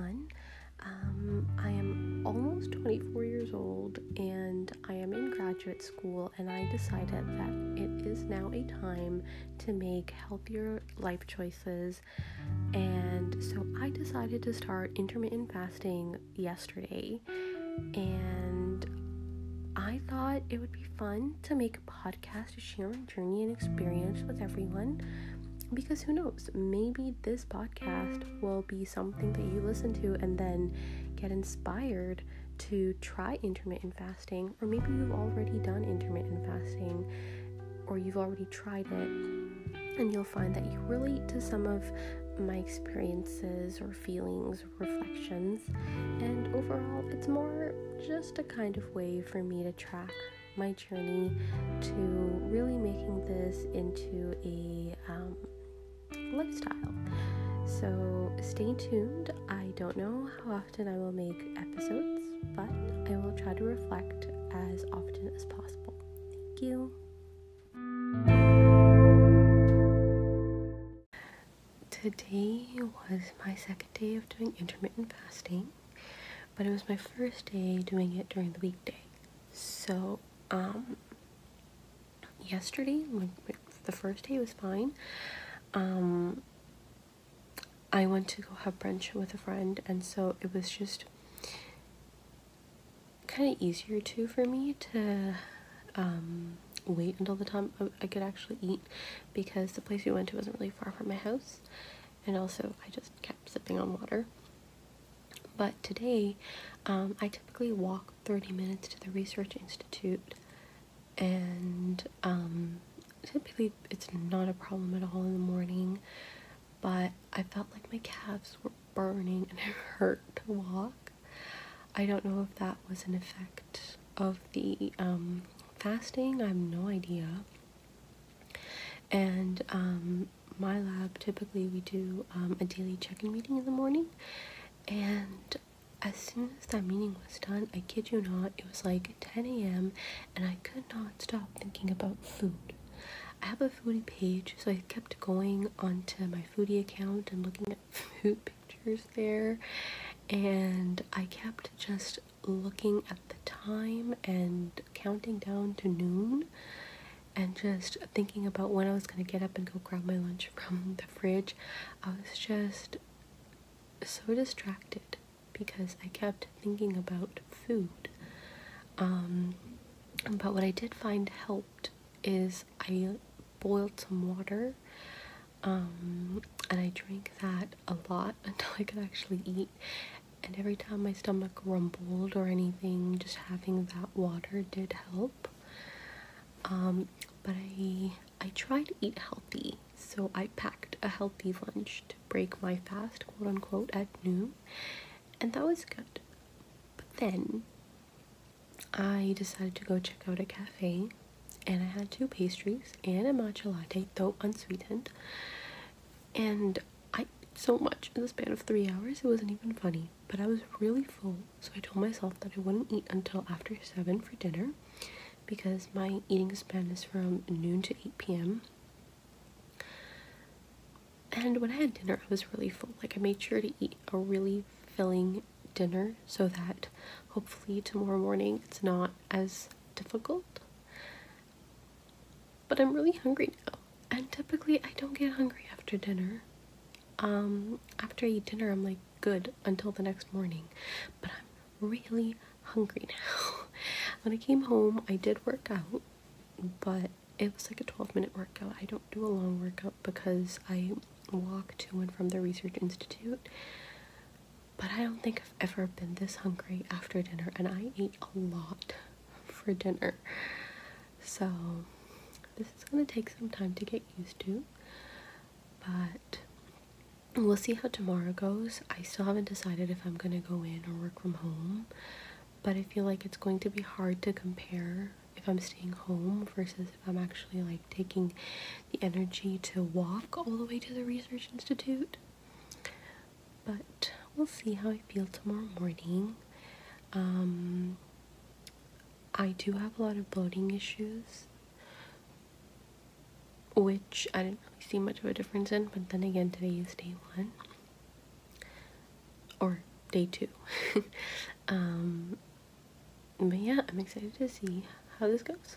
everyone. Um, I am almost 24 years old and I am in graduate school, and I decided that it is now a time to make healthier life choices. And so I decided to start intermittent fasting yesterday, and I thought it would be fun to make a podcast to share my journey and experience with everyone because who knows, maybe this podcast will be something that you listen to and then get inspired to try intermittent fasting, or maybe you've already done intermittent fasting or you've already tried it, and you'll find that you relate to some of my experiences or feelings or reflections. And overall, it's more just a kind of way for me to track my journey to really making this into a um, lifestyle. So stay tuned. I don't know how often I will make episodes, but I will try to reflect as often as possible. Thank you. Today was my second day of doing intermittent fasting, but it was my first day doing it during the weekday. So, um, yesterday, the first day was fine. Um, I went to go have brunch with a friend, and so it was just kind of easier too for me to um, wait until the time I could actually eat because the place we went to wasn't really far from my house, and also I just kept sipping on water. But today, um, I typically walk 30 minutes to the Research Institute, and um, typically it's not a problem at all in the morning but I felt like my calves were burning and it hurt to walk. I don't know if that was an effect of the um, fasting, I have no idea. And um, my lab, typically we do um, a daily check-in meeting in the morning, and as soon as that meeting was done, I kid you not, it was like 10 a.m. and I could not stop thinking about food. I have a foodie page, so I kept going onto my foodie account and looking at food pictures there. And I kept just looking at the time and counting down to noon and just thinking about when I was going to get up and go grab my lunch from the fridge. I was just so distracted because I kept thinking about food. Um, but what I did find helped is I boiled some water um, and I drank that a lot until I could actually eat. And every time my stomach rumbled or anything, just having that water did help. Um, but I I tried to eat healthy, so I packed a healthy lunch to break my fast, quote unquote, at noon, and that was good. But then I decided to go check out a cafe and I had two pastries and a matcha latte, though unsweetened. And I ate so much in the span of three hours, it wasn't even funny. But I was really full, so I told myself that I wouldn't eat until after 7 for dinner because my eating span is from noon to 8 p.m. And when I had dinner, I was really full. Like, I made sure to eat a really filling dinner so that hopefully tomorrow morning it's not as difficult but I'm really hungry now. And typically I don't get hungry after dinner. Um, after I eat dinner, I'm like good until the next morning. But I'm really hungry now. when I came home, I did work out, but it was like a 12 minute workout. I don't do a long workout because I walk to and from the Research Institute. But I don't think I've ever been this hungry after dinner, and I ate a lot for dinner. So this is going to take some time to get used to, but we'll see how tomorrow goes. I still haven't decided if I'm going to go in or work from home, but I feel like it's going to be hard to compare if I'm staying home versus if I'm actually like taking the energy to walk all the way to the research institute. But we'll see how I feel tomorrow morning. Um, I do have a lot of bloating issues which I didn't really see much of a difference in, but then again, today is day one or day two. um, but yeah, I'm excited to see how this goes.